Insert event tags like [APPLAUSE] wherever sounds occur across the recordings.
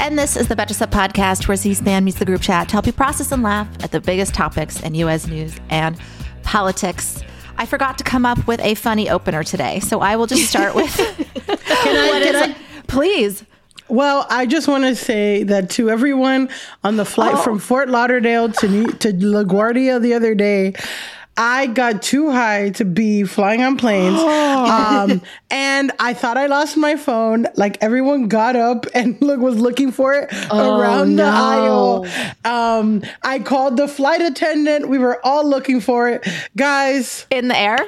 And this is the Betches Sup podcast where C-SPAN meets the group chat to help you process and laugh at the biggest topics in U.S. news and politics. I forgot to come up with a funny opener today, so I will just start with. [LAUGHS] can I, can I, please. Well, I just want to say that to everyone on the flight oh. from Fort Lauderdale to to LaGuardia the other day, I got too high to be flying on planes. [GASPS] um, and I thought I lost my phone. Like everyone got up and [LAUGHS] look was looking for it oh, around no. the aisle. Um, I called the flight attendant. We were all looking for it. Guys. In the air?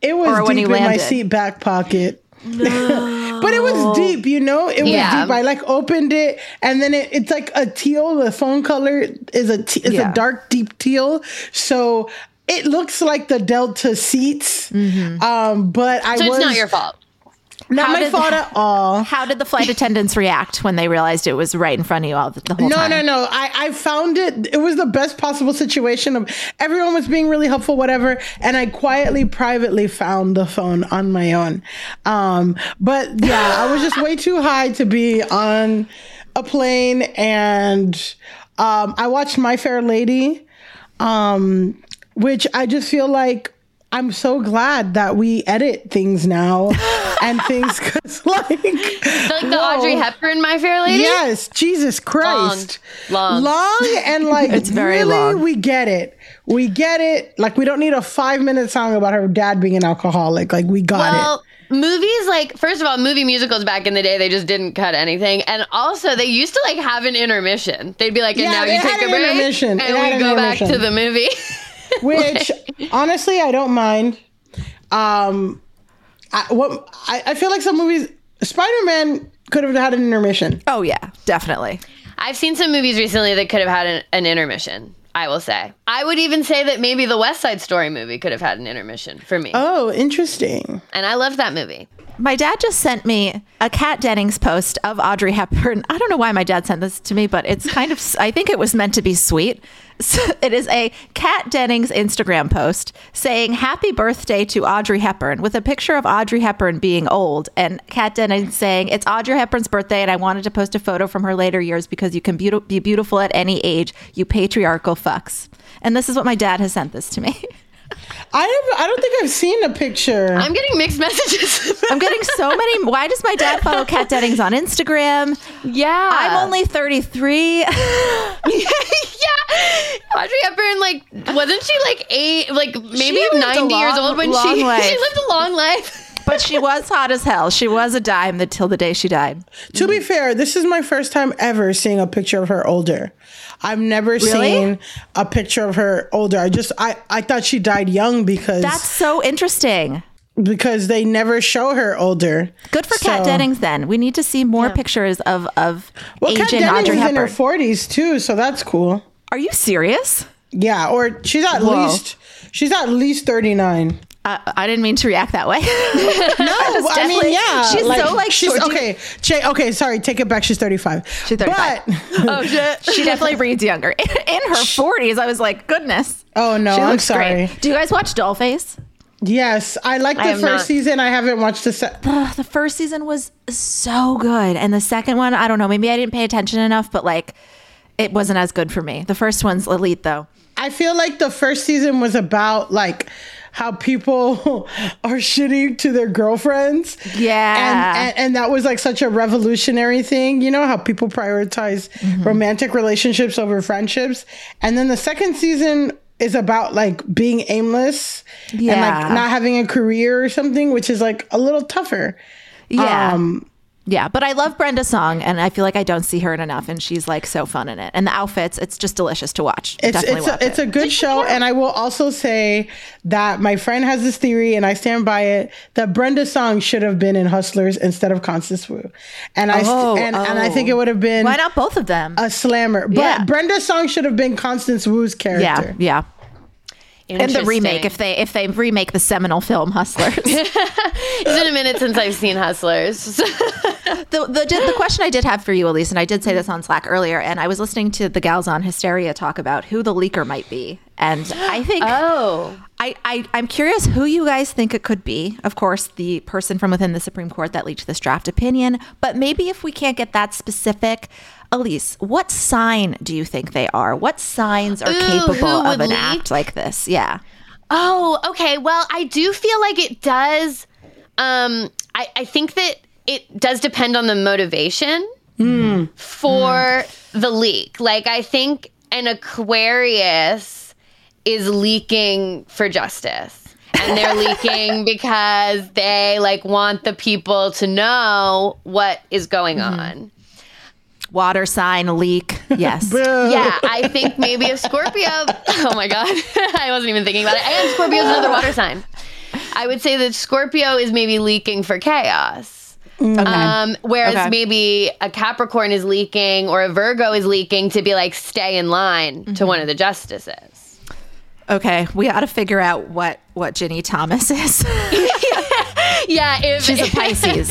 It was or deep in landed? my seat back pocket. No. [LAUGHS] but it was deep, you know. It was yeah. deep. I like opened it, and then it, it's like a teal. The phone color is a t- is yeah. a dark, deep teal. So it looks like the Delta seats, mm-hmm. um, but I so was. it's not your fault. Not how my did, fault at all. How did the flight attendants react when they realized it was right in front of you all the, the whole no, time? No, no, no. I, I found it. It was the best possible situation. Of everyone was being really helpful, whatever. And I quietly, privately found the phone on my own. Um, but yeah, I was just way too high to be on a plane. And um, I watched My Fair Lady. Um, which I just feel like I'm so glad that we edit things now [LAUGHS] and things cause [LAUGHS] like like the Audrey Hepburn My Fair Lady. Yes, Jesus Christ, long, long, long and like [LAUGHS] it's very really, long. We get it. We get it. Like we don't need a five minute song about her dad being an alcoholic. Like we got it. well, it movies like first of all movie musicals back in the day they just didn't cut anything and also they used to like have an intermission they'd be like and yeah, now you take a break intermission. and we go back to the movie [LAUGHS] which honestly I don't mind. Um, I, what I, I feel like some movies, Spider Man could have had an intermission. Oh yeah, definitely. I've seen some movies recently that could have had an, an intermission. I will say. I would even say that maybe the West Side Story movie could have had an intermission for me. Oh, interesting. And I loved that movie. My dad just sent me a Kat Dennings post of Audrey Hepburn. I don't know why my dad sent this to me, but it's kind of, I think it was meant to be sweet. [LAUGHS] So it is a Kat Dennings Instagram post saying happy birthday to Audrey Hepburn with a picture of Audrey Hepburn being old and Kat Dennings saying it's Audrey Hepburn's birthday and I wanted to post a photo from her later years because you can be, be beautiful at any age, you patriarchal fucks. And this is what my dad has sent this to me. [LAUGHS] I have, I don't think I've seen a picture. I'm getting mixed [LAUGHS] messages. I'm getting so many. Why does my dad follow Kat Dennings on Instagram? Yeah. I'm only 33. [LAUGHS] [LAUGHS] yeah. Audrey Hepburn, like, wasn't she like eight, like maybe 90 long, years old when she, life. she lived a long life? but she was hot as hell. She was a dime until the day she died. To be fair, this is my first time ever seeing a picture of her older. I've never really? seen a picture of her older. I just I I thought she died young because That's so interesting. Because they never show her older. Good for so, Kat Dennings then. We need to see more yeah. pictures of of well, aging Kat Dennings Audrey is Hepburn. in her 40s too, so that's cool. Are you serious? Yeah, or she's at Whoa. least she's at least 39. Uh, I didn't mean to react that way. [LAUGHS] no, I, mean, yeah, she's like, so like she's okay. Okay, sorry, take it back. She's thirty five. She's thirty five. [LAUGHS] oh shit, she definitely [LAUGHS] reads younger. In her forties, I was like, goodness. Oh no, she I'm sorry. Great. Do you guys watch Dollface? Yes, I like the I first not. season. I haven't watched the second. The, the first season was so good, and the second one, I don't know. Maybe I didn't pay attention enough, but like, it wasn't as good for me. The first one's elite, though. I feel like the first season was about like how people [LAUGHS] are shitty to their girlfriends. Yeah. And, and, and that was like such a revolutionary thing, you know, how people prioritize Mm-hmm. romantic relationships over friendships. And then the second season is about like being aimless and Yeah. like not having a career or something, which is like a little tougher. Yeah. Um, yeah, but I love Brenda Song, and I feel like I don't see her in enough, and she's like so fun in it, and the outfits, it's just delicious to watch. It's Definitely it's watch a, it's it. a good show, and I will also say that my friend has this theory, and I stand by it that Brenda Song should have been in Hustlers instead of Constance Wu, and I Oh, and, and I oh. think it would have been Why not both of them? a slammer, but Yeah. Brenda Song should have been Constance Wu's character. yeah, yeah. In the remake, if they if they remake the seminal film Hustlers, [LAUGHS] it's been a minute since I've seen Hustlers. [LAUGHS] the, the the question I did have for you, Alise, and I did say this on Slack earlier, and I was listening to the gals on Hysteria talk about who the leaker might be, and I think oh, I, I I'm curious who you guys think it could be. Of course, the person from within the Supreme Court that leaked this draft opinion, but maybe if we can't get that specific. Alise, what sign do you think they are? What signs are Ooh, capable of an leak? act like this? Yeah. Oh, okay. Well, I do feel like it does. Um, I, I think that it does depend on the motivation hmm. for hmm. the leak. Like, I think an Aquarius is leaking for justice. And they're leaking [LAUGHS] because they like want the people to know what is going mm-hmm. on. Water sign leak. Yes. [LAUGHS] Yeah, I think maybe a Scorpio. [LAUGHS] Oh my god, [LAUGHS] I wasn't even thinking about it. And Scorpio is another water sign. I would say that Scorpio is maybe leaking for chaos. Um, whereas Okay. maybe a Capricorn is leaking or a Virgo is leaking to be like stay in line to one of the justices. Okay, we ought to figure out what what Ginni Thomas is. Yeah, if She's a Pisces.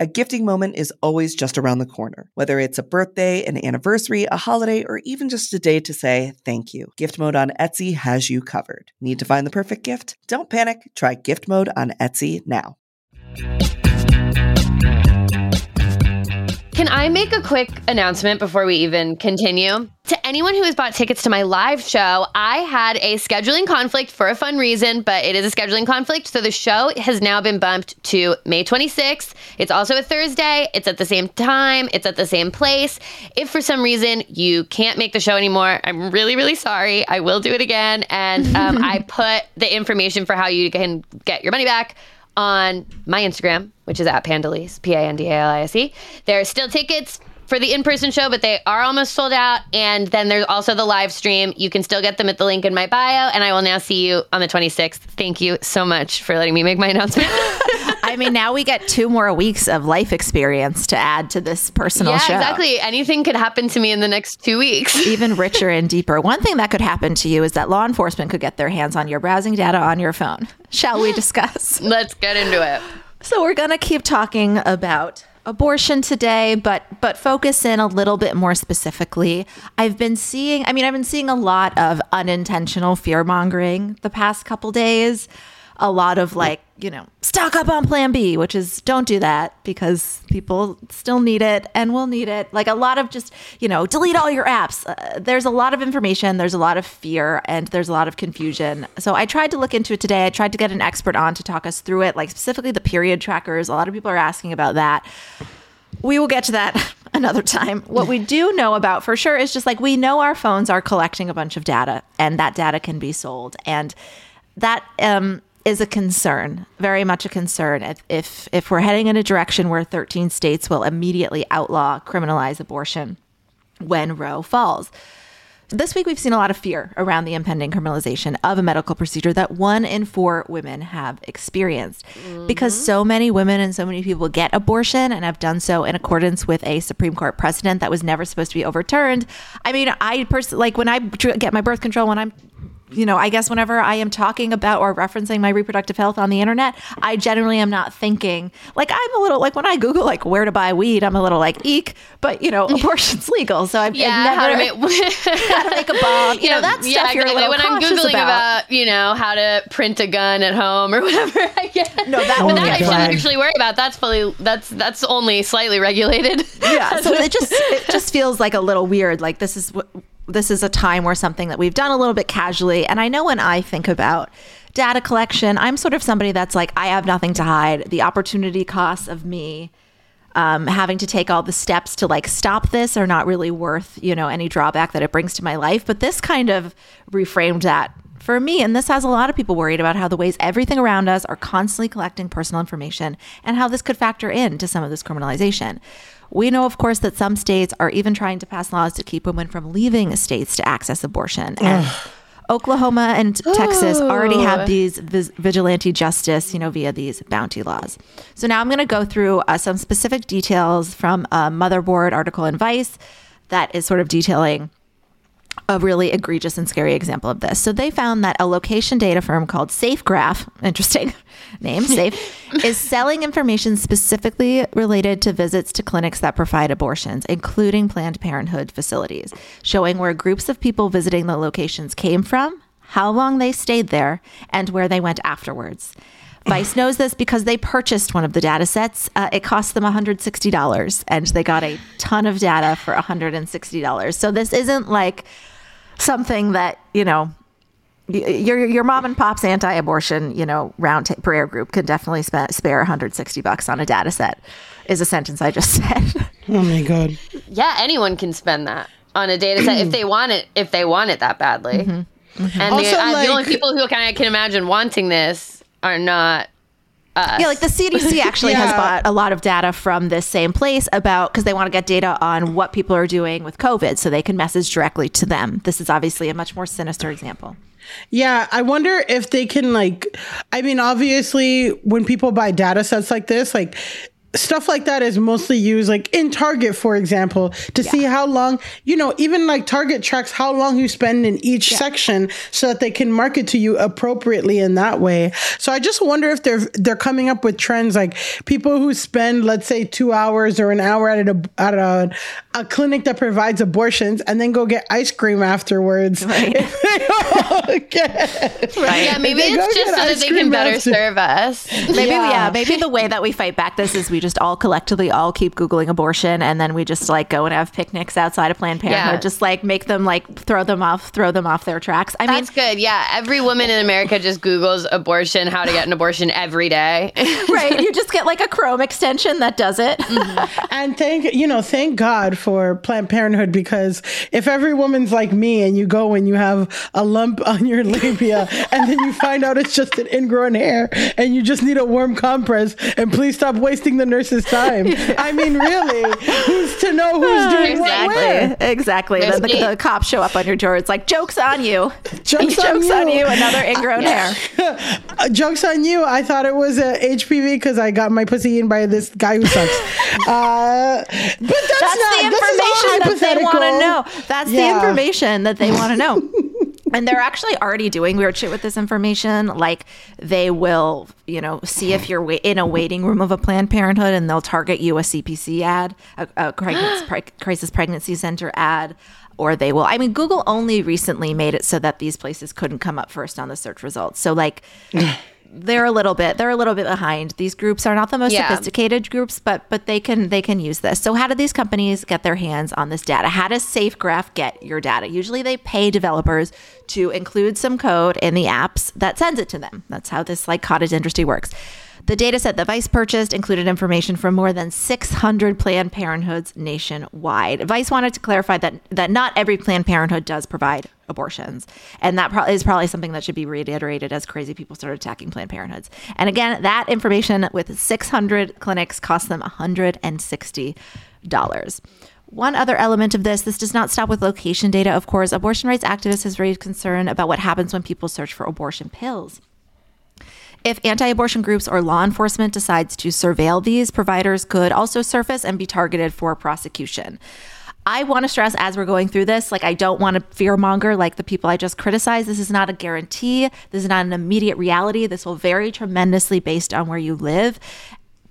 A gifting moment is always just around the corner, whether it's a birthday, an anniversary, a holiday, or even just a day to say thank you. Gift mode on Etsy has you covered. Need to find the perfect gift? Don't panic. Try gift mode on Etsy now. Can I make a quick announcement before we even continue? To anyone who has bought tickets to my live show, I had a scheduling conflict for a fun reason, but it is a scheduling conflict. So the show has now been bumped to May 26th. It's also a Thursday. It's at the same time, it's at the same place. If for some reason you can't make the show anymore, I'm really, really sorry. I will do it again. And um, [LAUGHS] I put the information for how you can get your money back on my Instagram, which is at Pandalise, P A N D A L I S E. There are still tickets for the in person show, but they are almost sold out. And then there's also the live stream. You can still get them at the link in my bio. And I will now see you on the 26th. Thank you so much for letting me make my [LAUGHS] announcement. [LAUGHS] I mean, now we get two more weeks of life experience to add to this personal yeah, show. exactly. Anything could happen to me in the next two weeks. [LAUGHS] Even richer and deeper. One thing that could happen to you is that law enforcement could get their hands on your browsing data on your phone. Shall we discuss? Let's get into it. So we're going to keep talking about abortion today, but but focus in a little bit more specifically. I've been seeing, I mean, I've been seeing a lot of unintentional fear mongering the past couple days. A lot of like, you know, stock up on plan B, which is don't do that because people still need it and will need it. Like a lot of just, you know, delete all your apps. Uh, there's a lot of information, there's a lot of fear, and there's a lot of confusion. So I tried to look into it today. I tried to get an expert on to talk us through it, like specifically the period trackers. A lot of people are asking about that. We will get to that [LAUGHS] another time. What we do know about for sure is just like we know our phones are collecting a bunch of data and that data can be sold. And that um, is a concern, very much a concern. If, if if we're heading in a direction where 13 states will immediately outlaw, criminalize abortion when Roe falls. This week, we've seen a lot of fear around the impending criminalization of a medical procedure that one in four women have experienced. Mm-hmm. Because so many women and so many people get abortion and have done so in accordance with a Supreme Court precedent that was never supposed to be overturned. I mean, I personally, like when I get my birth control, when I'm you know, I guess whenever I am talking about or referencing my reproductive health on the internet, I generally am not thinking like I'm a little like when I Google like where to buy weed, I'm a little like eek, but you know, [LAUGHS] abortion's legal, so I've, Yeah, I've how to never make [LAUGHS] how to make a bomb, you [LAUGHS] know, that stuff yeah, you're a little when I'm googling about. about. you know how to print a gun at home or whatever. I get No, that but that I shouldn't actually worry about. That's fully that's that's only slightly regulated. yeah so it just it just feels like a little weird like this is what this is a time where something that we've done a little bit casually. And i know when i think about data collection i'm sort of somebody that's like i have nothing to hide. The opportunity costs of me um, having to take all the steps to like stop this are not really worth you know any drawback that it brings to my life. But this kind of reframed that for me. And this has a lot of people worried about how the ways everything around us are constantly collecting personal information and how this could factor into some of this criminalization we know of course that some states are even trying to pass laws to keep women from leaving states to access abortion. And Oklahoma and Texas already have these vigilante justice, you know, via these bounty laws. So now I'm going to go through uh, some specific details from a motherboard article in Vice that is sort of detailing a really egregious and scary example of this. So they found that a location data firm called SafeGraph, [LAUGHS] interesting [LAUGHS] name, Safe, [LAUGHS] is selling information specifically related to visits to clinics that provide abortions, including Planned Parenthood facilities, showing where groups of people visiting the locations came from, how long they stayed there, and where they went afterwards. Vice knows this because they purchased one of the data sets. Uh, it cost them $160 and they got a ton of data for $160. So this isn't like something that, you know, your your mom and pop's anti-abortion, you know, round ta- prayer group can definitely spa- spare 160 bucks on a data set. Is a sentence I just [LAUGHS] said. Oh my god. yeah, anyone can spend that on a data set if they want it. If they want it that badly. And Also, the, uh, the only people who can I can imagine wanting this are not. Us. Yeah, like the CDC [LAUGHS] actually has bought a lot of data from this same place about because they want to get data on what people are doing with COVID so they can message directly to them. This is obviously a much more sinister example. Yeah, I wonder if they can like I mean obviously when people buy data sets like this like stuff like that is mostly used like in Target for example to see how long you know even like Target tracks how long you spend in each section so that they can market to you appropriately in that way. So I just wonder if they're they're coming up with trends like people who spend let's say 2 hours or an hour at a at a, a clinic that provides abortions and then go get ice cream afterwards. Right. [LAUGHS] yeah, maybe it's just so that they can better after- serve us. Maybe Yeah. yeah. maybe the way that we fight back this is we just all collectively all keep googling abortion and then we just like go and have picnics outside of Planned Parenthood, Yeah. just like make them like throw them off, throw them off their tracks. I mean, That's good. Yeah, every woman in America just Googles abortion, how to get an abortion every day. [LAUGHS] right? You just get like a Chrome extension that does it. Mm-hmm. And thank you know, thank God for Planned Parenthood because if every woman's like me and you go and you have a lump [LAUGHS] on your labia and then you find out it's just an ingrown hair and you just need a warm compress and please stop wasting the nurse's time. [LAUGHS] I mean, really, who's to know who's doing what Exactly. where? exactly. Then the, the cops show up on your door. It's like jokes on you. [LAUGHS] [LAUGHS] Jokes on jokes on you. you. Another ingrown hair. Uh, jokes on you. I thought it was uh, HPV because I got my pussy eaten by this guy who sucks. Uh, but that's, That's not, the this is all information that they want to know. That's the information that they want to know. And they're actually already doing weird shit with this information. Like they will, you know, see if you're in a waiting room of a Planned Parenthood, and they'll target you a CPC ad, a, a [GASPS] crisis pregnancy center ad, or they will. I mean, Google only recently made it so that these places couldn't come up first on the search results. So like. [LAUGHS] They're a little bit they're a little bit behind. These groups are not the most Yeah. sophisticated groups, but but they can they can use this. So how do these companies get their hands on this data? How does SafeGraph get your data? Usually they pay developers to include some code in the apps that sends it to them. That's how this like cottage industry works. The data set that Vice purchased included information from more than 600 Planned Parenthoods nationwide. Vice wanted to clarify that that not every Planned Parenthood does provide abortions, and that pro- is probably something that should be reiterated as crazy people start attacking Planned Parenthoods. And again, that information with 600 clinics cost them 160 dollars. One other element of this, this does not stop with location data, of course. Abortion rights activists has raised concern about what happens when people search for abortion pills. If anti abortion groups or law enforcement decides to surveil these, providers could also surface and be targeted for prosecution. I want to stress as we're going through this, like, I don't want to fearmonger like the people I just criticized. This is not a guarantee. This is not an immediate reality. This will vary tremendously based on where you live.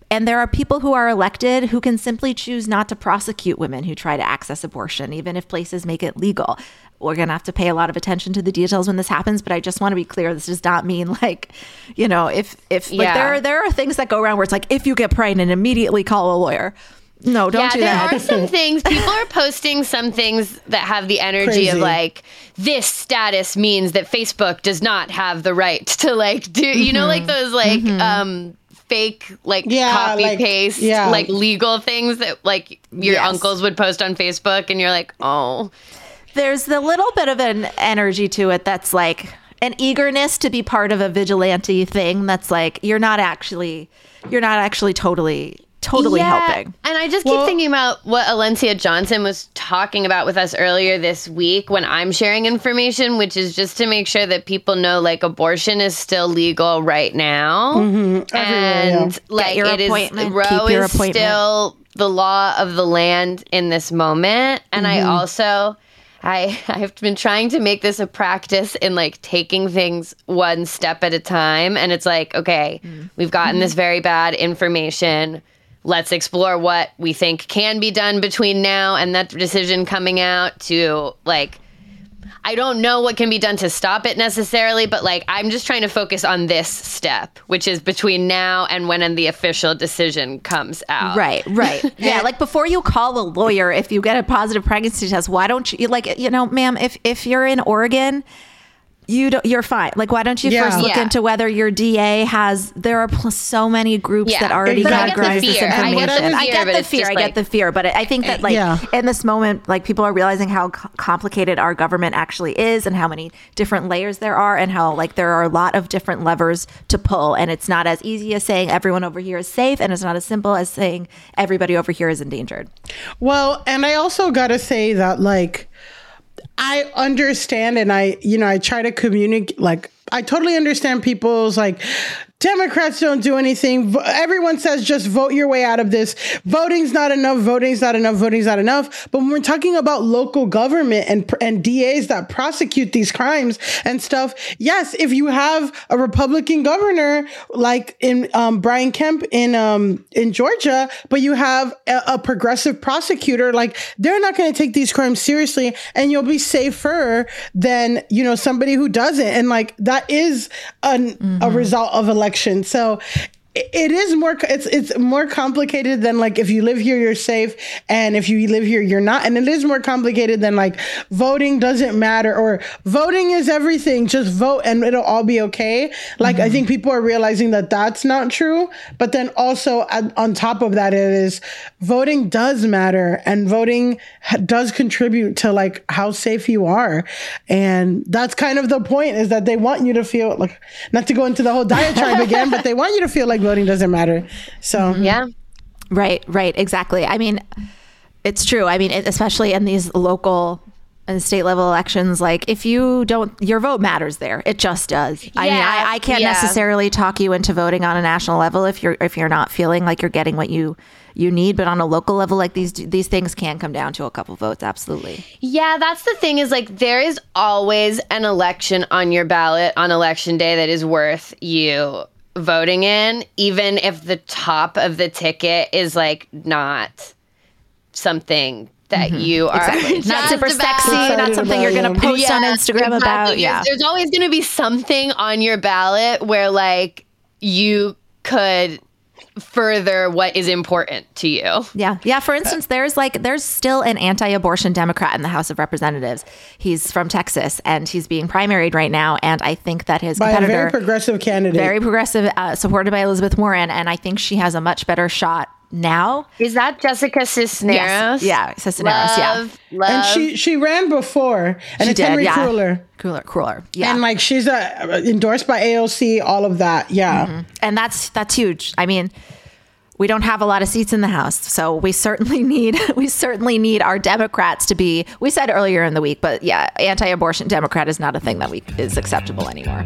And there are people who are elected who can simply choose not to prosecute women who try to access abortion, even if places make it legal. We're going to have to pay a lot of attention to the details when this happens, but I just want to be clear this does not mean like, you know, if if like Yeah. there are there are things that go around where it's like if you get pregnant immediately call a lawyer. No, don't yeah, do there that. are some [LAUGHS] things. People are posting some things that have the energy of like this status means that Facebook does not have the right [LAUGHS] to like do. You know, like those like um fake like Yeah, copy like- paste yeah. like legal things that like your Yes. uncles would post on Facebook, and you're like, oh, there's the little bit of an energy to it that's like an eagerness to be part of a vigilante thing that's like you're not actually you're not actually totally totally Yeah, helping. And I just Well- keep thinking about what Alencia Johnson was talking about with us earlier this week when I'm sharing information, which is just to make sure that people know like abortion is still legal right now. Mm-hmm. Everywhere, and like your it is appointment, Roe is still the law of the land in this moment. And I Mm-hmm. also I [LAUGHS] I've been trying to make this a practice in like taking things one step at a time and it's like okay, Mm. we've gotten this very bad information. Let's explore what we think can be done between now and that decision coming out to like I don't know what can be done to stop it necessarily, but like I'm just trying to focus on this step, which is between now and when the official decision comes out. Right, right. [LAUGHS] Yeah, like before you call a lawyer if you get a positive pregnancy test, why don't you like you know, ma'am, if if you're in Oregon, you don't, you're fine. Like, why don't you Yeah. first look Yeah. into whether your DA has? There are pl- so many groups Yeah. that already But I get the categorize this fear. I get the information. I get the fear. just I like- get the fear. But I think that, like, Yeah. in this moment, like, people are realizing how co- complicated our government actually is, and how many different layers there are, and how like there are a lot of different levers to pull, and it's not as easy as saying everyone over here is safe, and it's not as simple as saying everybody over here is endangered. Well, and I also got to say that, like, I understand and I, you know, I try to communicate, like, I totally understand people's, like, Democrats don't do anything. Everyone says just vote your way out of this. Voting's not enough. Voting's not enough. Voting's not enough. But when we're talking about local government and and DAs that prosecute these crimes and stuff, yes, if you have a Republican governor like in um, Brian Kemp in um, in Georgia, but you have a, a progressive prosecutor, like they're not going to take these crimes seriously, and you'll be safer than you know somebody who doesn't. And like that is an, a result of election. So it- is more it's it's more complicated than like if you live here you're safe. And if you live here you're not. And it is more complicated than like voting doesn't matter or voting is everything. Just vote and it'll all be okay. Like i mm-hmm. think people are realizing that that's not true. But then also on on top of that it is voting does matter. And voting ha- does contribute to like how safe you are. And that's kind of the point is that they want you to feel like not to go into the whole [LAUGHS] diatribe again but they want you to feel like voting doesn't matter so mm-hmm. Yeah. Right, right, exactly. I mean, it's true. I mean, it, especially in these local and state level elections, like if you don't, your vote matters there. It just does. I mean, Yeah, I, I can't yeah. necessarily talk you into voting on a national level if you're if you're not feeling like you're getting what you you need. But on a local level, like these these things can come down to a couple votes. Absolutely. Yeah, that's the thing is like there is always an election on your ballot on election day that is worth you voting in, even if the top of the ticket is like not something that mm-hmm. you are Exactly. Not super about. sexy. Not something you're going to yeah. post on Instagram exactly. about. There's- Yeah. There's, always going to be something on your ballot where like you could further what is important to you. Yeah. Yeah. For instance, there's like, there's still an anti abortion Democrat in the House of Representatives. He's from Texas and he's being primaried right now. And I think that his By a competitor, very progressive candidate. very progressive, uh, supported by Elizabeth Warren. And I think she has a much better shot now. Is that Jessica Cisneros? Yes. Yeah. Cisneros. Yeah. Love, love. and she she ran before, and She it's did. Henry yeah. Cuellar. Cooler. Cooler. Yeah. And like she's uh, endorsed by AOC, all of that. Yeah. and that's that's huge. I mean, we don't have a lot of seats in the House, so we certainly [LAUGHS] need we certainly need our Democrats to be. We said earlier in the week, but yeah, anti-abortion Democrat is not a thing that we is acceptable anymore.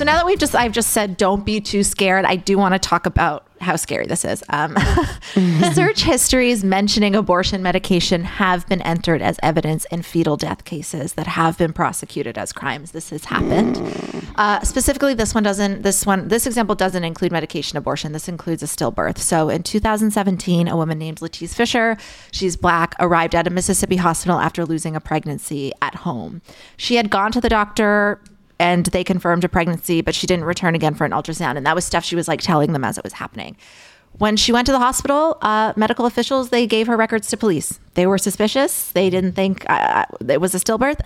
So now that we've just I've just said don't be too scared, I do want to talk about how scary this is. Um, [LAUGHS] search histories mentioning abortion medication have been entered as evidence in fetal death cases that have been prosecuted as crimes. This has happened. Uh, specifically, this one doesn't. This one, this example doesn't include medication abortion. This includes a stillbirth. So in 2017, a woman named Latice Fisher, she's black, arrived at a Mississippi hospital after losing a pregnancy at home. She had gone to the doctor and they confirmed a pregnancy, but she didn't return again for an ultrasound. And that was stuff she was like telling them as it was happening. When she went to the hospital, uh, medical officials they gave her records to police. They were suspicious. They didn't think uh, it was a stillbirth.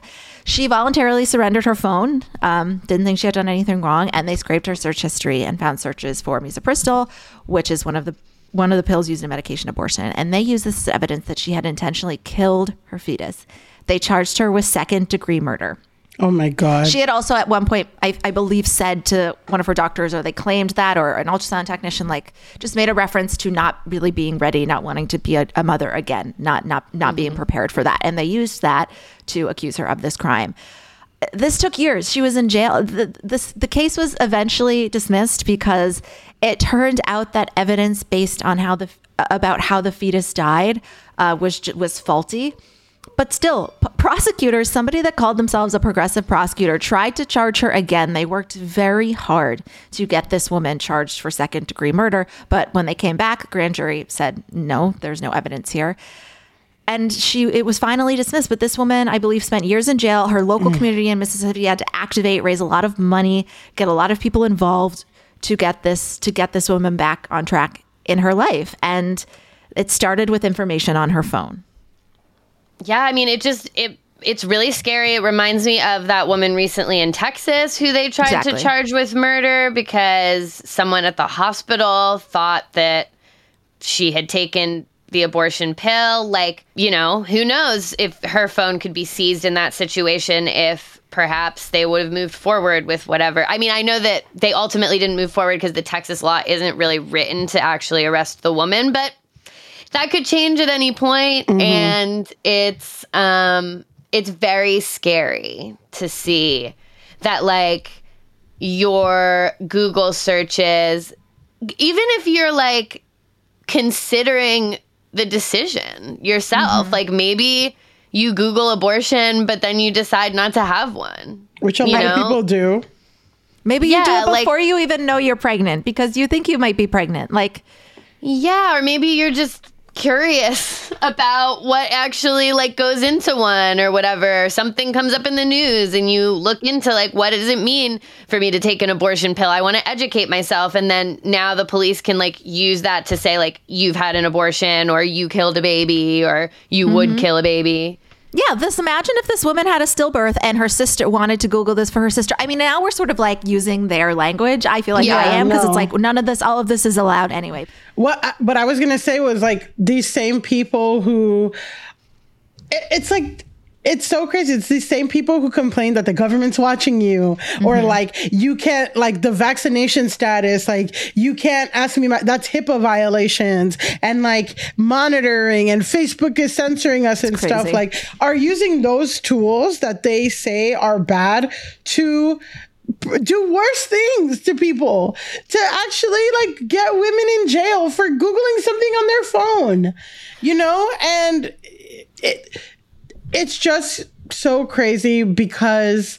She voluntarily surrendered her phone. Um, didn't think she had done anything wrong, and they scraped her search history and found searches for misoprostol, which is one of the one of the pills used in medication abortion. And they used this as evidence that she had intentionally killed her fetus. They charged her with second degree murder. Oh my god. She had also at one point, I, I believe, said to one of her doctors, or they claimed that, or an ultrasound technician, like just made a reference to not really being ready, not wanting to be a, a mother again, not not not being prepared for that, and they used that to accuse her of this crime. This took years. She was in jail. The, this the case was eventually dismissed because it turned out that evidence based on how the about how the fetus died uh, was was faulty but still, p- prosecutors, somebody that called themselves a progressive prosecutor, tried to charge her again. They worked very hard to get this woman charged for second degree murder. But when they came back, grand jury said, no, there's no evidence here. And she, it was finally dismissed. But this woman, I believe, spent years in jail. Her local mm. community in Mississippi had to activate, raise a lot of money, get a lot of people involved to get this to get this woman back on track in her life. And it started with information on her phone. Yeah, I mean, it just it it's really scary. It reminds me of that woman recently in Texas who they tried Exactly. to charge with murder because someone at the hospital thought that she had taken the abortion pill. Like, you know, who knows if her phone could be seized in that situation if perhaps they would have moved forward with whatever. I mean, I know that they ultimately didn't move forward because the Texas law isn't really written to actually arrest the woman, but that could change at any point and it's um it's very scary to see that like your google searches even if you're like considering the decision yourself like maybe you google abortion but then you decide not to have one Which a you lot of people do. Maybe you do Yeah, it like- before you even know you're pregnant because you think you might be pregnant. Like, Yeah, or maybe you're just curious about what actually like goes into one or whatever. Something comes up in the news and you look into like what does it mean for me to take an abortion pill? I want to educate myself and then now the police can like use that to say like you've had an abortion or you killed a baby or you would mm-hmm. kill a baby Yeah, this imagine if this woman had a stillbirth and her sister wanted to Google this for her sister. I mean, now we're sort of like using their language. I feel like Yeah, I am because no. it's like none of this, all of this is allowed anyway. What, I- but I was gonna say was like these same people who, it- it's like. It's so crazy. It's these same people who complain that the government's watching you, or mm-hmm. like you can't, like the vaccination status, like you can't ask me. My, that's HIPAA violations, and like monitoring, and Facebook is censoring us and stuff. Like, are using those tools that they say are bad to do worse things to people to actually like get women in jail for googling something on their phone you know and it it's just so crazy because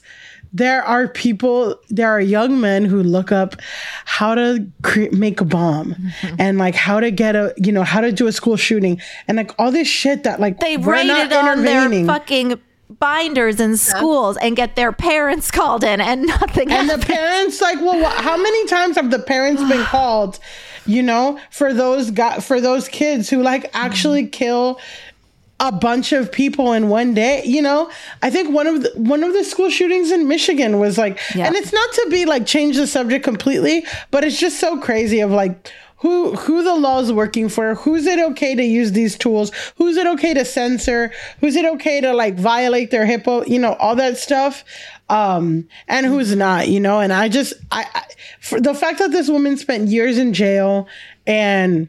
there are people there are young men who look up how to cre- make a bomb mm-hmm. and like how to get a you know how to do a school shooting and like all this shit that like They write it on their fucking binders in schools and get their parents [LAUGHS] called in and nothing And the parents, like, well, how many times have the parents been [SIGHS] called, you know, for those guy, for those kids who like actually mm-hmm. kill a bunch of people in one day? You know, I think one of the one of the school shootings in Michigan was like, Yeah. and it's not to be like change the subject completely, but it's just so crazy of like. Who, who the law is working for? Who's it okay to use these tools? Who's it okay to censor? Who's it okay to like violate their HIPAA? You know, all that stuff um and who's not you know and i just i, I for the fact that this woman spent years in jail and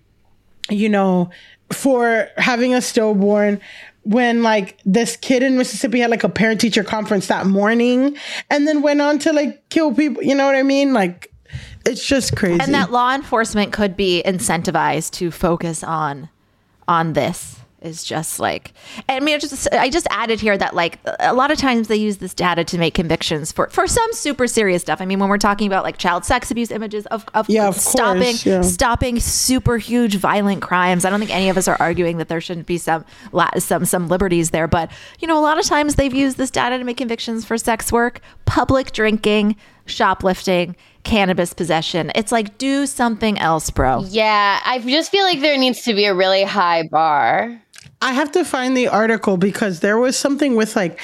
you know for having a stillborn when like this kid in mississippi had like a parent teacher conference that morning and then went on to like kill people you know what i mean? Like it's just crazy. And that law enforcement could be incentivized to focus on on this is just like i mean I just i just added here that like a lot of times they use this data to make convictions for for some super serious stuff. I mean when we're talking about like child sex abuse images of, of Yeah, of stopping course, yeah. stopping super huge violent crimes. I don't think any of us are arguing that there shouldn't be some la- some some liberties there but you know a lot of times they've used this data to make convictions for sex work public drinking shoplifting cannabis possession. It's like do something else bro. Yeah i just feel like there needs to be a really high bar I have to find the article because there was something with like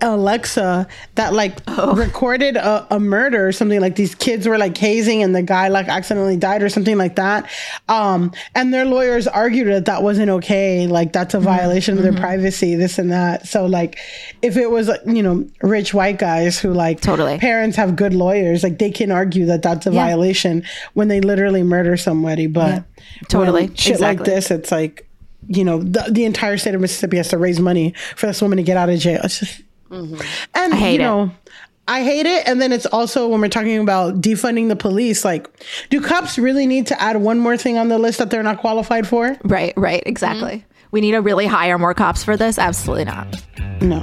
Alexa that like Oh. recorded a, a murder or something like these kids were like hazing and the guy like accidentally died or something like that. Um, and their lawyers argued that that wasn't okay. Like that's Mm-hmm. a violation of their privacy, this and that. So like if it was, you know, rich white guys who like Totally. parents have good lawyers, like they can argue that that's a Yeah. violation when they literally murder somebody. But Totally. when shit like this, it's like, you know, the, the entire state of Mississippi has to raise money for this woman to get out of jail. It's just, mm-hmm. and I hate you it. know, I hate it. And then it's also when we're talking about defunding the police, like, do cops really need to add one more thing on the list that they're not qualified for? Right, right, exactly. Mm-hmm. We need to really hire more cops for this? Absolutely not. No.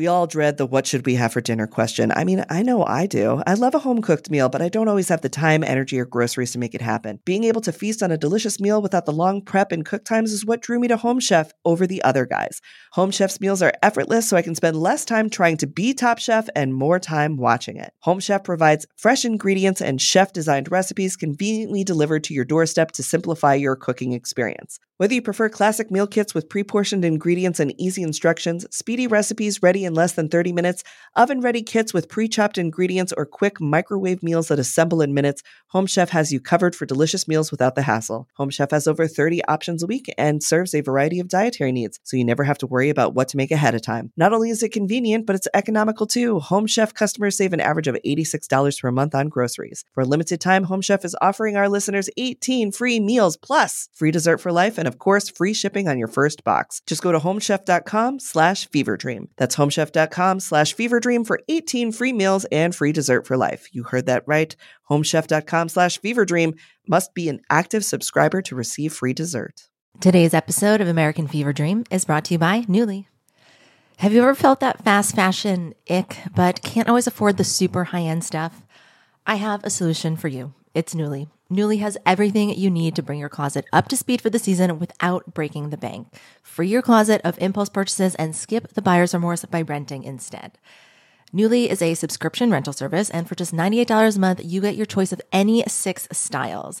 We all dread the what should we have for dinner question. I mean, I know I do. I love a home cooked meal, but I don't always have the time, energy, or groceries to make it happen. Being able to feast on a delicious meal without the long prep and cook times is what drew me to Home Chef over the other guys. Home Chef's meals are effortless, so I can spend less time trying to be Top Chef and more time watching it. Home Chef provides fresh ingredients and chef designed recipes conveniently delivered to your doorstep to simplify your cooking experience. Whether you prefer classic meal kits with pre portioned ingredients and easy instructions, speedy recipes ready in less than 30 minutes, oven ready kits with pre chopped ingredients, or quick microwave meals that assemble in minutes, Home Chef has you covered for delicious meals without the hassle. Home Chef has over 30 options a week and serves a variety of dietary needs, so you never have to worry about what to make ahead of time. Not only is it convenient, but it's economical too. Home Chef customers save an average of $86 per month on groceries. For a limited time, Home Chef is offering our listeners 18 free meals plus free dessert for life and of course free shipping on your first box. Just go to homechef.com slash feverdream. That's homechef.com slash feverdream for 18 free meals and free dessert for life. You heard that right. Homechef.com slash feverdream must be an active subscriber to receive free dessert. Today's episode of American Fever Dream is brought to you by Nuuly. Have you ever felt that fast fashion ick, but can't always afford the super high end stuff? I have a solution for you. It's Nuuly. Nuuly has everything you need to bring your closet up to speed for the season without breaking the bank. Free your closet of impulse purchases and skip the buyer's remorse by renting instead. Nuuly is a subscription rental service, and for just $98 a month, you get your choice of any six styles.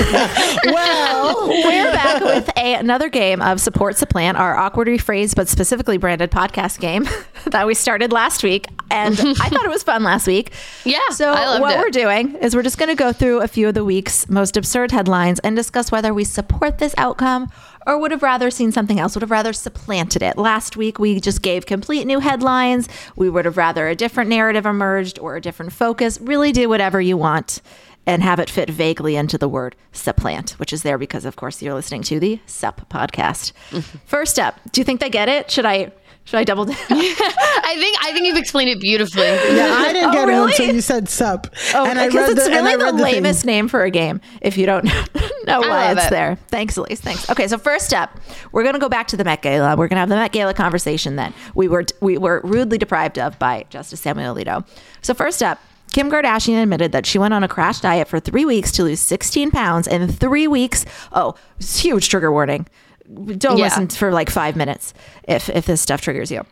[LAUGHS] well, we're back with a, another game of Support Supplant, our awkward rephrased but specifically branded podcast game [LAUGHS] that we started last week. And I thought it was fun last week. Yeah. So, what it. we're doing is we're just going to go through a few of the week's most absurd headlines and discuss whether we support this outcome or would have rather seen something else, would have rather supplanted it. Last week, we just gave complete new headlines. We would have rather a different narrative emerged or a different focus. Really do whatever you want and have it fit vaguely into the word supplant, which is there because, of course, you're listening to the SUP podcast. Mm-hmm. First up, do you think they get it? Should I should I double down? [LAUGHS] I think I think you've explained it beautifully. Yeah, I didn't oh, get really? it until you said sup. Oh, and because it's the, really the, the lamest name for a game if you don't [LAUGHS] know why it's it. there. Thanks, Alise. Thanks. Okay, so first up, we're gonna go back to the Met Gala. We're gonna have the Met Gala conversation that we were we were rudely deprived of by Justice Samuel Alito. So first up, Kim Kardashian admitted that she went on a crash diet for three weeks to lose 16 pounds in three weeks. Oh, huge trigger warning. Don't yeah. listen for like five minutes if, if this stuff triggers you.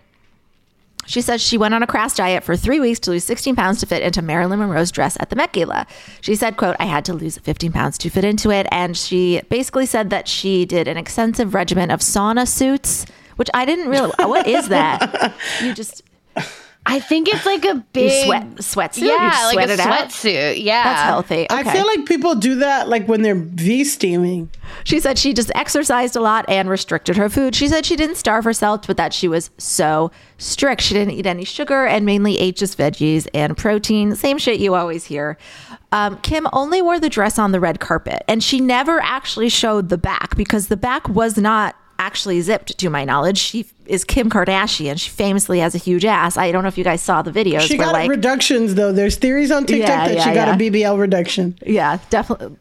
She says she went on a crash diet for three weeks to lose 16 pounds to fit into Marilyn Monroe's dress at the Met Gala. She said, quote, I had to lose 15 pounds to fit into it. And she basically said that she did an extensive regimen of sauna suits, which I didn't really, what is that? [LAUGHS] You just, I think it's like a big sweat sweatsuit. Yeah, like a sweatsuit. Yeah, that's healthy. Okay. I feel like people do that like when they're V steaming. She said she just exercised a lot and restricted her food. She said she didn't starve herself, but that she was so strict. She didn't eat any sugar and mainly ate just veggies and protein. Same shit you always hear. Um, Kim only wore the dress on the red carpet, and she never actually showed the back because the back was not actually zipped to my knowledge. She is Kim Kardashian. She famously has a huge ass. I don't know if you guys saw the videos. She got like, reductions though. There's theories on TikTok yeah, that yeah, she got yeah. a BBL reduction. Yeah, definitely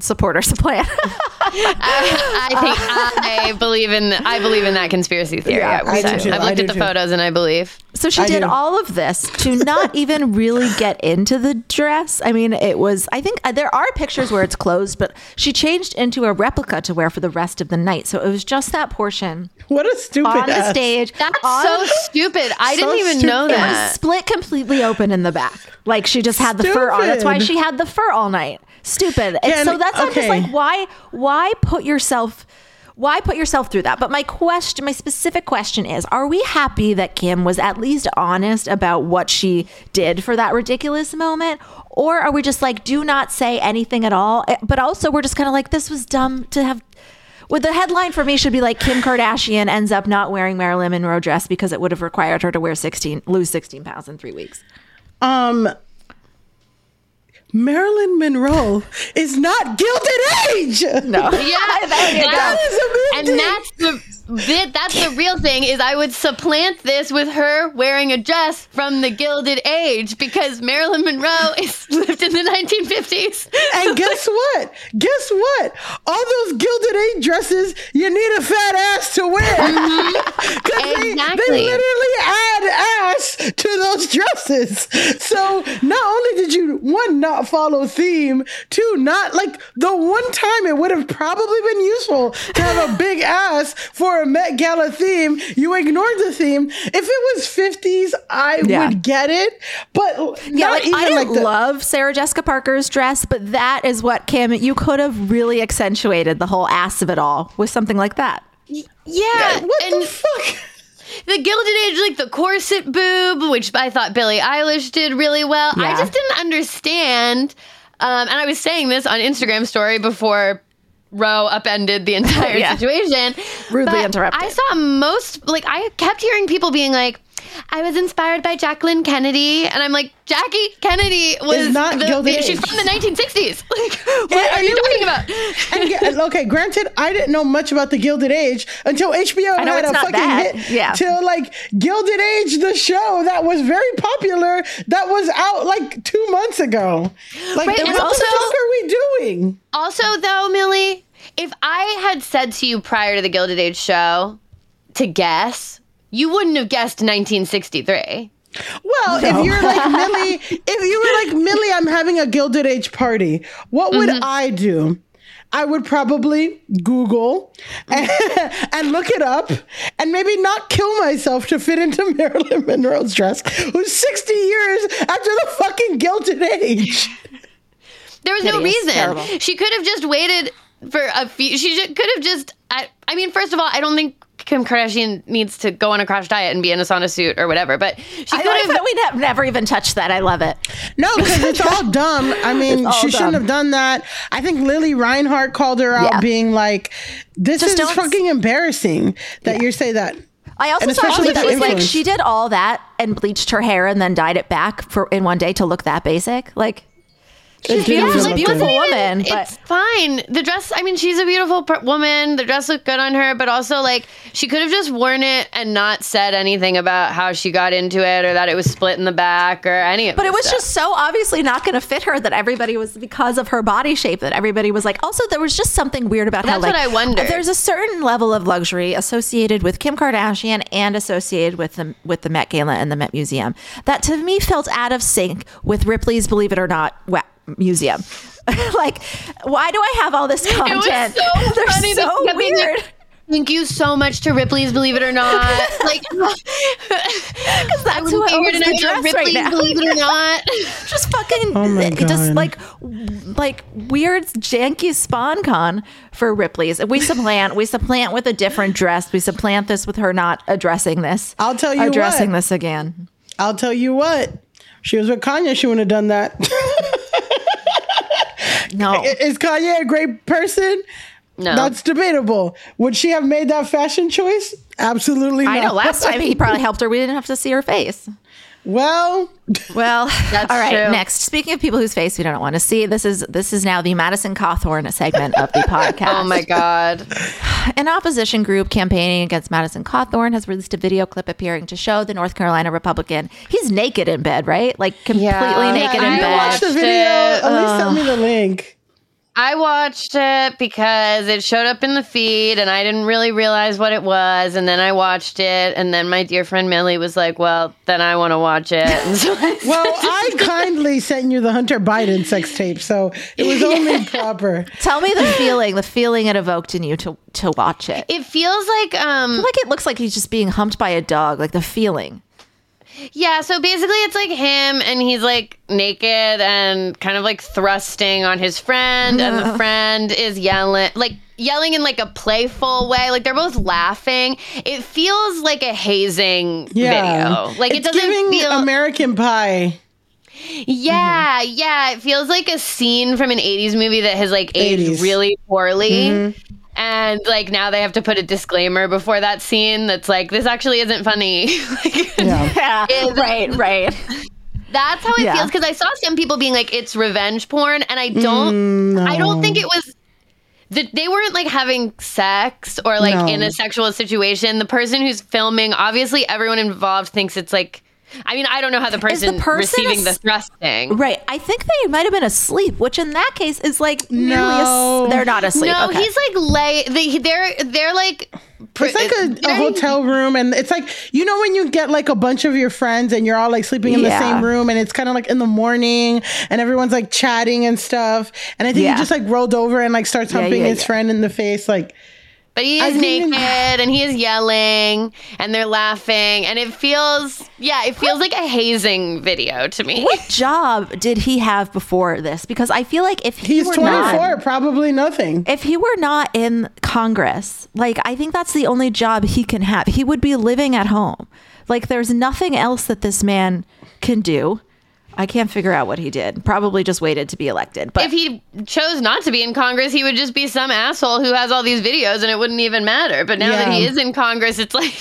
support or supplant. [LAUGHS] I, I, think I believe in I believe in that conspiracy theory. Yeah, I, I I've looked I at the too. photos and I believe. So she did do. all of this to not even really get into the dress. I mean, it was. I think uh, there are pictures where it's closed, but she changed into a replica to wear for the rest of the night. So it was just that portion. What a stupid on the stage. That's on, so stupid. I so didn't even stupid. know that. split completely open in the back. Like she just had stupid. the fur on. That's why she had the fur all night stupid. And so that's okay. just like why why put yourself why put yourself through that? But my question, my specific question is, are we happy that Kim was at least honest about what she did for that ridiculous moment? Or are we just like, do not say anything at all? Eh, but also we're just kind of like, this was dumb to have well, the headline for me should be like Kim Kardashian ends up not wearing Marilyn Monroe dress because it would have required her to wear 16 lose 16 pounds in 3 weeks. Um Marilyn Monroe is not Gilded Age. No. Yeah, that [LAUGHS] is amazing. And that's the that's the real thing is I would supplant this with her wearing a dress from the Gilded Age because Marilyn Monroe is [LAUGHS] lived in the 1950s. And guess what? Guess what? All those Gilded Age dresses, you need a fat ass to wear. Mm-hmm. [LAUGHS] exactly. they, they literally add ass to those dresses. So not only did you one not follow theme, two not like the one time it would have probably been useful to have a big ass for a Met Gala theme, you ignored the theme. If it was 50s, I Yeah. would get it, but Yeah, not like even I didn't like the love Sarah Jessica Parker's dress, but that is what Kim. You could have really accentuated the whole ass of it all with something like that. Yeah, what and the fuck? the Gilded Age, like the corset boob, which I thought Billie Eilish did really well. I just didn't understand. Um, and I was saying this on Instagram story before Roe upended the entire [LAUGHS] Yeah. situation. Rudely But interrupted. I saw most, like, I kept hearing people being like, I was inspired by Jacqueline Kennedy. And I'm like, Jackie Kennedy was not the, Gilded she's Age. from the 1960s. [LAUGHS] Like, what And- are you talking was- about? And yeah, okay, granted, I didn't know much about the Gilded Age until HBO I had a fucking bad. hit. Yeah. Till like Gilded Age, the show that was very popular, that was out like two months ago. Like, Right, what and the fuck are we doing? Also, though, Milly, if I had said to you prior to the Gilded Age show to guess, you wouldn't have guessed 1963. Well, if you're like Milly, [LAUGHS] if you were like Milly, I'm having a Gilded Age party. What would Mm-hmm. I do? I would probably Google and, [LAUGHS] and look it up and maybe not kill myself to fit into [LAUGHS] Marilyn Monroe's dress, who's 60 years after the fucking Gilded Age. There was no reason. Terrible. She could have just waited for a few. She could have just. I, I mean, first of all, I don't think Kim Kardashian needs to go on a crash diet and be in a sauna suit or whatever. But she I could like have. that we have never even touched that. I love it. No, because it's all [LAUGHS] dumb. I mean, all she shouldn't dumb. have done that. I think Lili Reinhart called her out, Yeah. being like, "This Just is don't- fucking embarrassing that you say that." I also saw that that she was like she did all that and bleached her hair and then dyed it back for in one day to look that basic. Like It she's beautiful, a beautiful woman, It's fine. The dress, I mean, she's a beautiful per- woman. The dress looked good on her, but also, like, she could have just worn it and not said anything about how she got into it or that it was split in the back or any of But it was stuff. just so obviously not going to fit her that everybody was because of her body shape that everybody was like. Also, there was just something weird about how That's like what I wonder. there's a certain level of luxury associated with Kim Kardashian and associated with the with the Met Gala and the Met Museum that to me felt out of sync with Ripley's Believe It or Not museum. [LAUGHS] like, why do I have all this [LAUGHS] It content? was so [LAUGHS] They're funny. that so she kept like, weird. Thank you so much to Ripley's Believe It or Not. Like, Because that's who figured owns it the out. dress right Ripley's now. Believe It or Not. just fucking Oh my just like like weird janky spon con for Ripley's. We supplant we supplant with a different dress. We supplant this with her not addressing this. I'll tell you addressing what. this again. I'll tell you what. She was with Kanye. She wouldn't have done that. No. Is Kanye a great person? No. That's debatable. Would she have made that fashion choice? Absolutely not. I know last time he probably [LAUGHS] helped her. We didn't have to see her face. Well, Well, [LAUGHS] That's all right. true. Next, speaking of people whose face we don't want to see, this is this is now the Madison Cawthorn segment of the [LAUGHS] podcast. Oh my God. An opposition group campaigning against Madison Cawthorn has released a video clip appearing to show the North Carolina Republican. He's naked in bed, right? Like completely Yeah. naked I in didn't bed. watch the video. it. At least send me the link. I watched it because it showed up in the feed and I didn't really realize what it was. And then I watched it. And then my dear friend Milly was like, well, then I want to watch it. And [LAUGHS] so I [LAUGHS] Well, I [LAUGHS] kindly sent you the Hunter Biden sex tape, so it was only proper. Tell me the feeling, the feeling it evoked in you to to watch it. it feels like, um, like it looks like he's just being humped by a dog. Like the feeling. Yeah, so basically it's like him and he's like naked and kind of like thrusting on his friend and the [LAUGHS] friend is yelling like yelling in like a playful way. Like they're both laughing. It feels like a hazing Yeah, video. Like it's it doesn't giving feel American Pie. Yeah, mm-hmm. yeah. It feels like a scene from an 80s movie that has like aged 80s. really poorly. Mm-hmm. And like now they have to put a disclaimer before that scene that's like, this actually isn't funny. [LAUGHS] Like, Yeah. Yeah. right. Right. That's how it Yeah. feels because I saw some people being like it's revenge porn, and I mm, don't. I don't think it was. That they weren't like having sex or like No. in a sexual situation. The person who's filming, obviously, everyone involved thinks it's like I mean, I don't know how the person, person receiving as- the thrusting. Right. I think they might have been asleep, which in that case is like nearly No. as, they're not asleep. No, okay. he's like lay. They, they're they're like. pr- It's like a, a hotel room, and it's like you know when you get like a bunch of your friends and you're all like sleeping in Yeah. the same room, and it's kind of like in the morning, and everyone's like chatting and stuff. And I think Yeah. he just like rolled over and like starts Yeah, humping yeah, his yeah. friend in the face, like But he is naked even- [LAUGHS] and he is yelling and they're laughing and it feels yeah, it feels like a hazing video to me. what job did he have before this? Because I feel like if he he's were 24, not, probably nothing. if he were not in Congress, like I think that's the only job he can have. He would be living at home. Like there's nothing else that this man can do. I can't figure out what he did. Probably just waited to be elected. But if he chose not to be in Congress, he would just be some asshole who has all these videos and it wouldn't even matter. But now that he is in Congress, it's like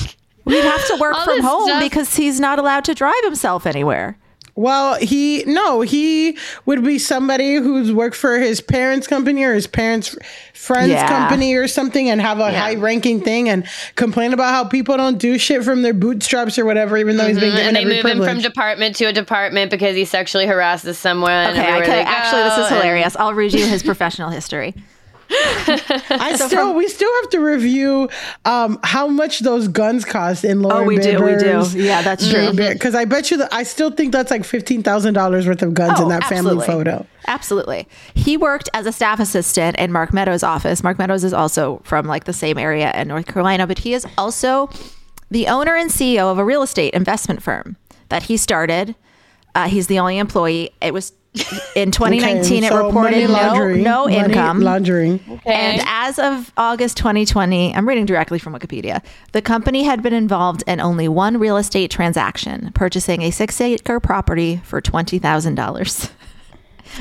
we'd have to work [LAUGHS] from home stuff- because he's not allowed to drive himself anywhere. Well, he no, he would be somebody who's worked for his parents' company or his parents' friends' Yeah. company or something, and have a high-ranking thing, and complain about how people don't do shit from their bootstraps or whatever, even though he's been given Mm-hmm. and they every move him from department to a department because he sexually harasses someone. Okay, I everywhere could, they actually, this is hilarious. I'll read you his [LAUGHS] professional history. I [LAUGHS] still, we still have to review um, how much those guns cost in Lauren Oh, we do, we do. Yeah, that's true. Because I bet you that I still think that's like fifteen thousand dollars worth of guns in that family Oh, photo. Absolutely. He worked as a staff assistant in Mark Meadows' office. Mark Meadows is also from like the same area in North Carolina, but he is also the owner and CEO of a real estate investment firm that he started. Uh, he's the only employee. It was in 2019. Okay, it reported money no, no money income. laundering. And as of August 2020, I'm reading directly from Wikipedia, the company had been involved in only one real estate transaction, purchasing a six acre property for $20,000. [LAUGHS]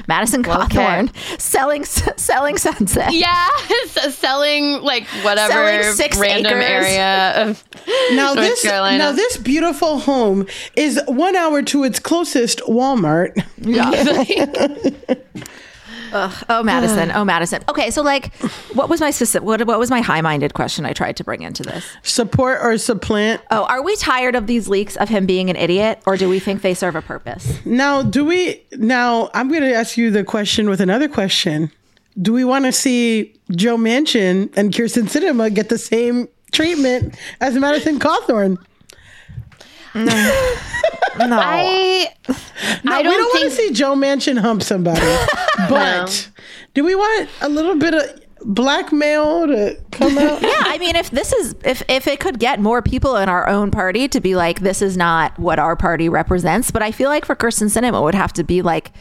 Madison Cawthorn selling selling Sunset. Yeah, [LAUGHS] selling like whatever Selling six random acres. area of Now North this Carolina. now this beautiful home is one hour to its closest Walmart. [LAUGHS] [LAUGHS] Oh, Madison. [SIGHS] Oh, Madison. Okay, so like, what was my specific? What, what was my high-minded question I tried to bring into this? Support or supplant. Oh, are we tired of these leaks of him being an idiot, or do we think they serve a purpose? Now, do we now I'm going to ask you the question with another question. Do we want to see Joe Manchin and Kyrsten Sinema get the same treatment as Madison Cawthorn? [LAUGHS] No. I No, I we don't don't want to see Joe Manchin hump somebody. [LAUGHS] but do we want a little bit of blackmail to come out? yeah, I mean, if this is if if it could get more people in our own party to be like, this is not what our party represents, but I feel like for Kyrsten Sinema it would have to be like.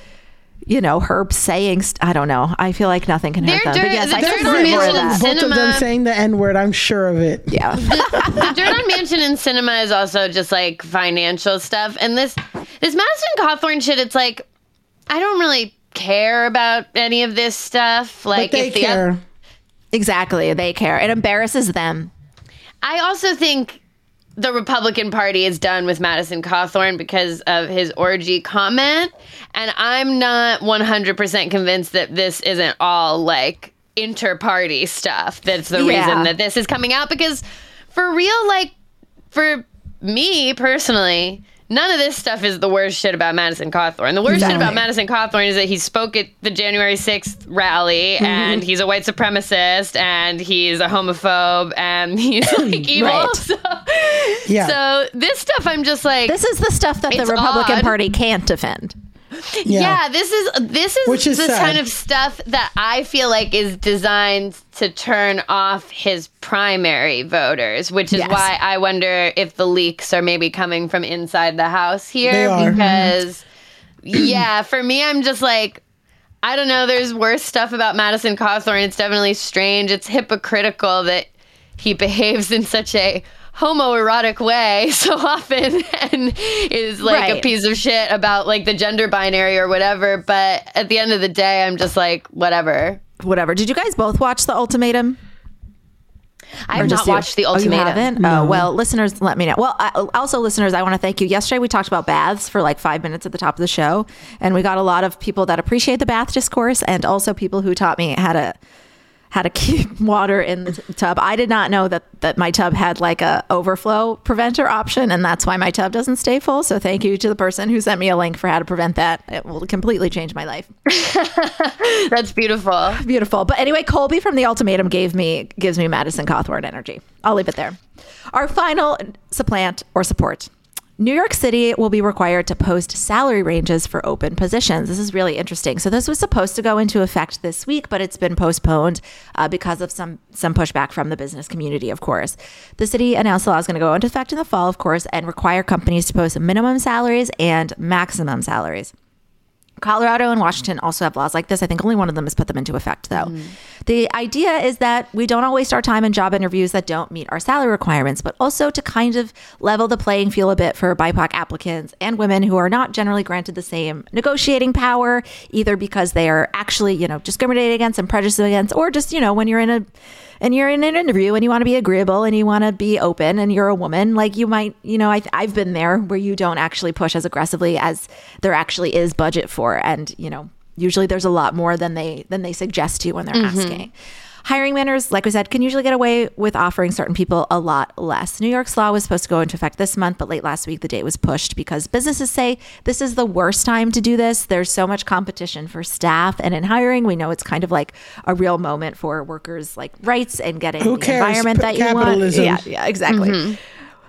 You know, her saying, st- I don't know. I feel like nothing can hurt They're them. But yes, the I dirt support on more of Manchin that. Both of them saying the N word, I'm sure of it. Yeah. [LAUGHS] the dirt on Manchin and Sinema is also just like financial stuff and this this madison cawthorn shit it's like i don't really care about any of this stuff like But they if the care. exactly. They care. It embarrasses them. i also think the republican party is done with madison cawthorn because of his orgy comment and i'm not 100% convinced that this isn't all like inter-party stuff that's the Yeah. reason that this is coming out because for real like for me personally, none of this stuff is the worst shit about Madison Cawthorn. The worst shit about Madison Cawthorn is that he spoke at the January 6th rally mm-hmm. and he's a white supremacist and he's a homophobe and [LAUGHS] he's like evil. Right. [LAUGHS] So, Yeah. so this stuff I'm just like This is the stuff that the Republican odd. Party can't defend. Yeah. this is this is Which is the sad. kind of stuff that I feel like is designed to turn off his primary voters, which is Yes. why I wonder if the leaks are maybe coming from inside the house here because mm-hmm. [CLEARS THROAT] yeah, for me I'm just like I don't know, there's worse stuff about Madison Cawthorn. It's definitely strange. It's hypocritical that he behaves in such a homoerotic way [LAUGHS] so often and is like a piece of shit about like the gender binary or whatever. But at the end of the day, I'm just like, whatever. Whatever. Did you guys both watch The Ultimatum? I have not you? watched the Oh, you ultimatum. haven't? Oh, well, listeners, let me know. Well, I, also, listeners, I want to thank you. Yesterday, we talked about baths for like five minutes at the top of the show, and we got a lot of people that appreciate the bath discourse, and also people who taught me how to how to [LAUGHS] keep water in the t- tub. I did not know that that my tub had like a overflow preventer option, and that's why my tub doesn't stay full. So thank you to the person who sent me a link for how to prevent that. It will completely change my life. [LAUGHS] That's beautiful. Beautiful. But anyway, Colby from the ultimatum gave me gives me Madison Cawthorn energy. I'll leave it there. Our final supplant or support. New York City will be required to post salary ranges for open positions. This is really interesting. So this was supposed to go into effect this week, but it's been postponed uh, because of some some pushback from the business community. Of course, the city announced the law is going to go into effect in the fall, of course, and require companies to post minimum salaries and maximum salaries. Colorado and Washington also have laws like this. I think only one of them has put them into effect, though. Mm. The idea is that we don't all waste our time in job interviews that don't meet our salary requirements, but also to kind of level the playing field a bit for BIPOC applicants and women who are not generally granted the same negotiating power, either because they are actually, you know, discriminated against and prejudiced against, or just, you know, when you're in a and you're in an interview and you want to be agreeable and you want to be open and you're a woman, like you might, you know, I, I've been there where you don't actually push as aggressively as there actually is budget for. And, you know, usually there's a lot more than they than they suggest to you when they're mm-hmm. asking. Hiring managers, like we said, can usually get away with offering certain people a lot less. New York's law was supposed to go into effect this month, but late last week the date was pushed because businesses say this is the worst time to do this. There's so much competition for staff and in hiring. We know it's kind of like a real moment for workers like rights and getting Who the cares? environment that you want. Yeah, yeah, exactly. Mm-hmm.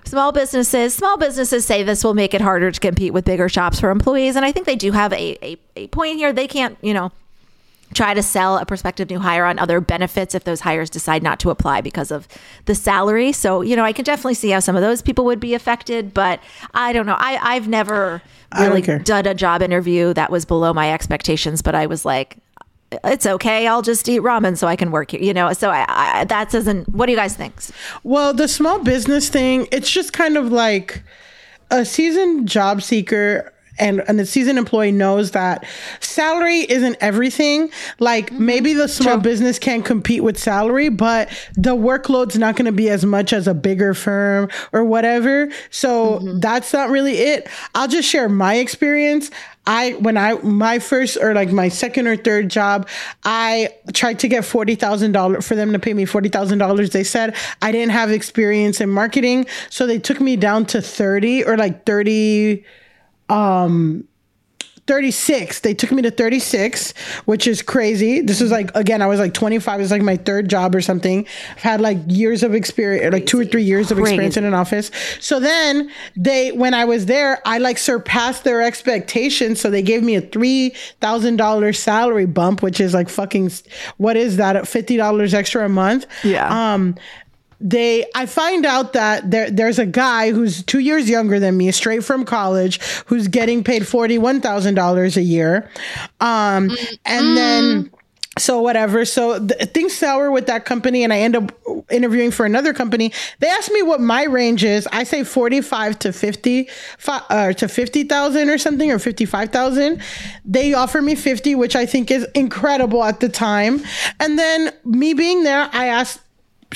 Small businesses, small businesses say this will make it harder to compete with bigger shops for employees, and I think they do have a, a, a point here. They can't, you know, try to sell a prospective new hire on other benefits if those hires decide not to apply because of the salary. So, you know, I can definitely see how some of those people would be affected, but I don't know. I, I've never really done a job interview that was below my expectations, but I was like, it's okay. I'll just eat ramen so I can work here. You know, so I, I, that doesn't. What do you guys think? Well, the small business thing, it's just kind of like a seasoned job seeker and, and the seasoned employee knows that salary isn't everything. Like mm-hmm. maybe the small True. business can't compete with salary, but the workload's not going to be as much as a bigger firm or whatever. So mm-hmm. that's not really it. I'll just share my experience. I when I my first or like my second or third job, I tried to get forty thousand dollars for them to pay me forty thousand dollars. They said I didn't have experience in marketing, so they took me down to thirty or like thirty um 36 they took me to 36 which is crazy. This is like again i was like 25 it's like my third job or something. I've had like years of experience like two or three years of experience crazy. in an office. So then they when i was there i like surpassed their expectations. So they gave me a $3000 salary bump which is like fucking what is that? $50 extra a month? Yeah. Um they I find out that there there's a guy who's two years younger than me, straight from college, who's getting paid forty one thousand dollars a year, um, and then so whatever. So th- things sour with that company and i end up interviewing for another company. They ask me what my range is. I say 45 to 50 uh, to 50000 or something or 55000 they offer me 50 which i think is incredible at the time. And then me being there i asked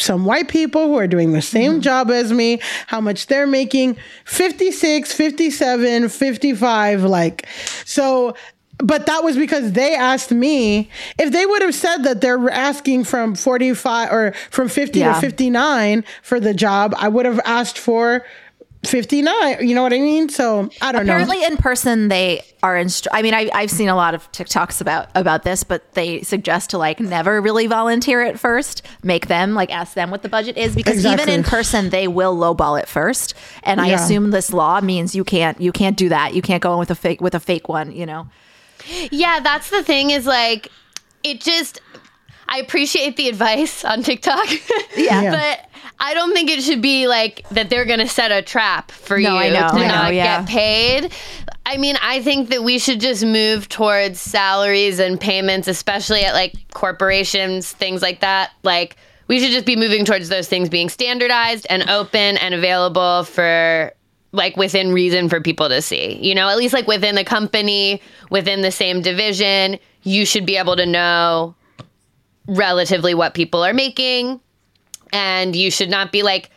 some white people who are doing the same mm-hmm. job as me, how much they're making 56, 57, 55. Like, so, but that was because they asked me if they would have said that they're asking from 45 or from 50 yeah. to 59 for the job, I would have asked for 59 you know what i mean so i don't apparently know in person they are instru- i mean I, i've seen a lot of tiktoks about about this but they suggest to like never really volunteer at first make them like ask them what the budget is because exactly. even in person they will lowball it first and i yeah. assume this law means you can't you can't do that you can't go in with a fake with a fake one you know yeah that's the thing is like it just I appreciate the advice on TikTok. [LAUGHS] yeah. yeah. But I don't think it should be like that they're going to set a trap for no, you know, to I not know, yeah. get paid. I mean, I think that we should just move towards salaries and payments, especially at like corporations, things like that. Like, we should just be moving towards those things being standardized and open and available for like within reason for people to see. You know, at least like within the company, within the same division, you should be able to know relatively what people are making and you should not be like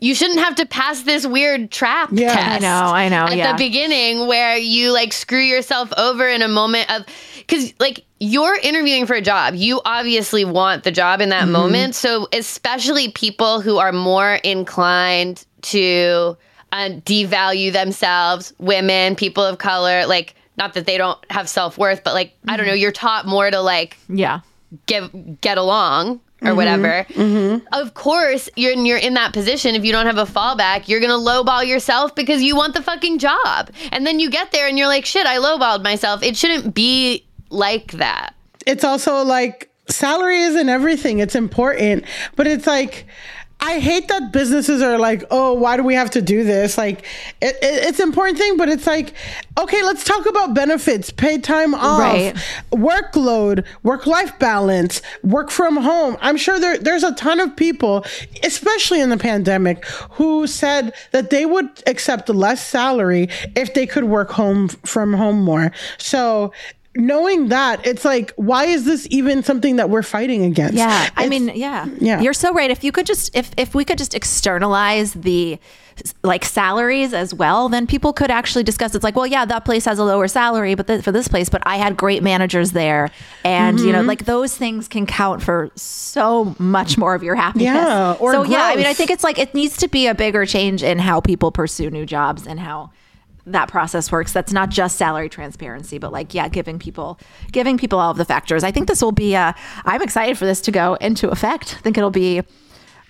you shouldn't have to pass this weird trap Yeah. test. I know, I know, At yeah. the beginning, where you like screw yourself over in a moment of, because like you're interviewing for a job, you obviously want the job in that moment. So especially people who are more inclined to uh, devalue themselves, women, people of color, like not that they don't have self worth, but like I don't know, you're taught more to like Yeah. get get along or mm-hmm. whatever. Mm-hmm. Of course, you're you're in that position. If you don't have a fallback, you're gonna lowball yourself because you want the fucking job. And then you get there and you're like, shit, I lowballed myself. It shouldn't be like that. it's also like salary isn't everything. It's important, but it's like I hate that businesses are like, oh, why do we have to do this? Like, it, it, it's an important thing, but it's like, okay, let's talk about benefits, paid time off, Right. workload, work life balance, work from home. I'm sure there, there's a ton of people, especially in the pandemic, who said that they would accept less salary if they could work home from home more. So, knowing that, it's like, why is this even something that we're fighting against? Yeah, I mean, yeah, Yeah. You're so right. If you could just, if if we could just externalize the like salaries as well, then people could actually discuss. It's like, well, yeah, that place has a lower salary, but th- for this place, but I had great managers there, and you know, Mm-hmm. like those things can count for so much more of your happiness. Yeah, or so yeah, I mean, I think it's like it needs to be a bigger change in how people pursue new jobs and how that process works. That's not just salary transparency but like yeah giving people giving people all of the factors. I think this will be uh i'm excited for this to go into effect. I think it'll be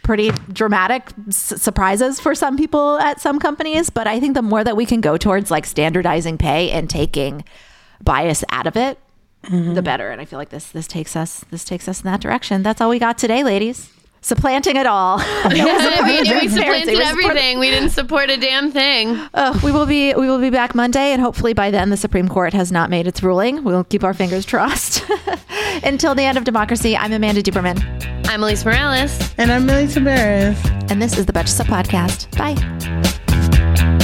pretty dramatic s- surprises for some people at some companies but i think the more that we can go towards like standardizing pay and taking bias out of it the better. And i feel like this this takes us this takes us in that direction. That's all we got today ladies supplanting it all [LAUGHS] I mean, we supplanted everything. We didn't support a damn thing. uh, we will be we will be back Monday, and hopefully by then the Supreme Court has not made its ruling. We'll keep our fingers crossed. [LAUGHS] Until the end of democracy, I'm Amanda Duberman, I'm Alise Morales. And I'm Milly Tamarez. and this is the Betches Sup Podcast. Bye.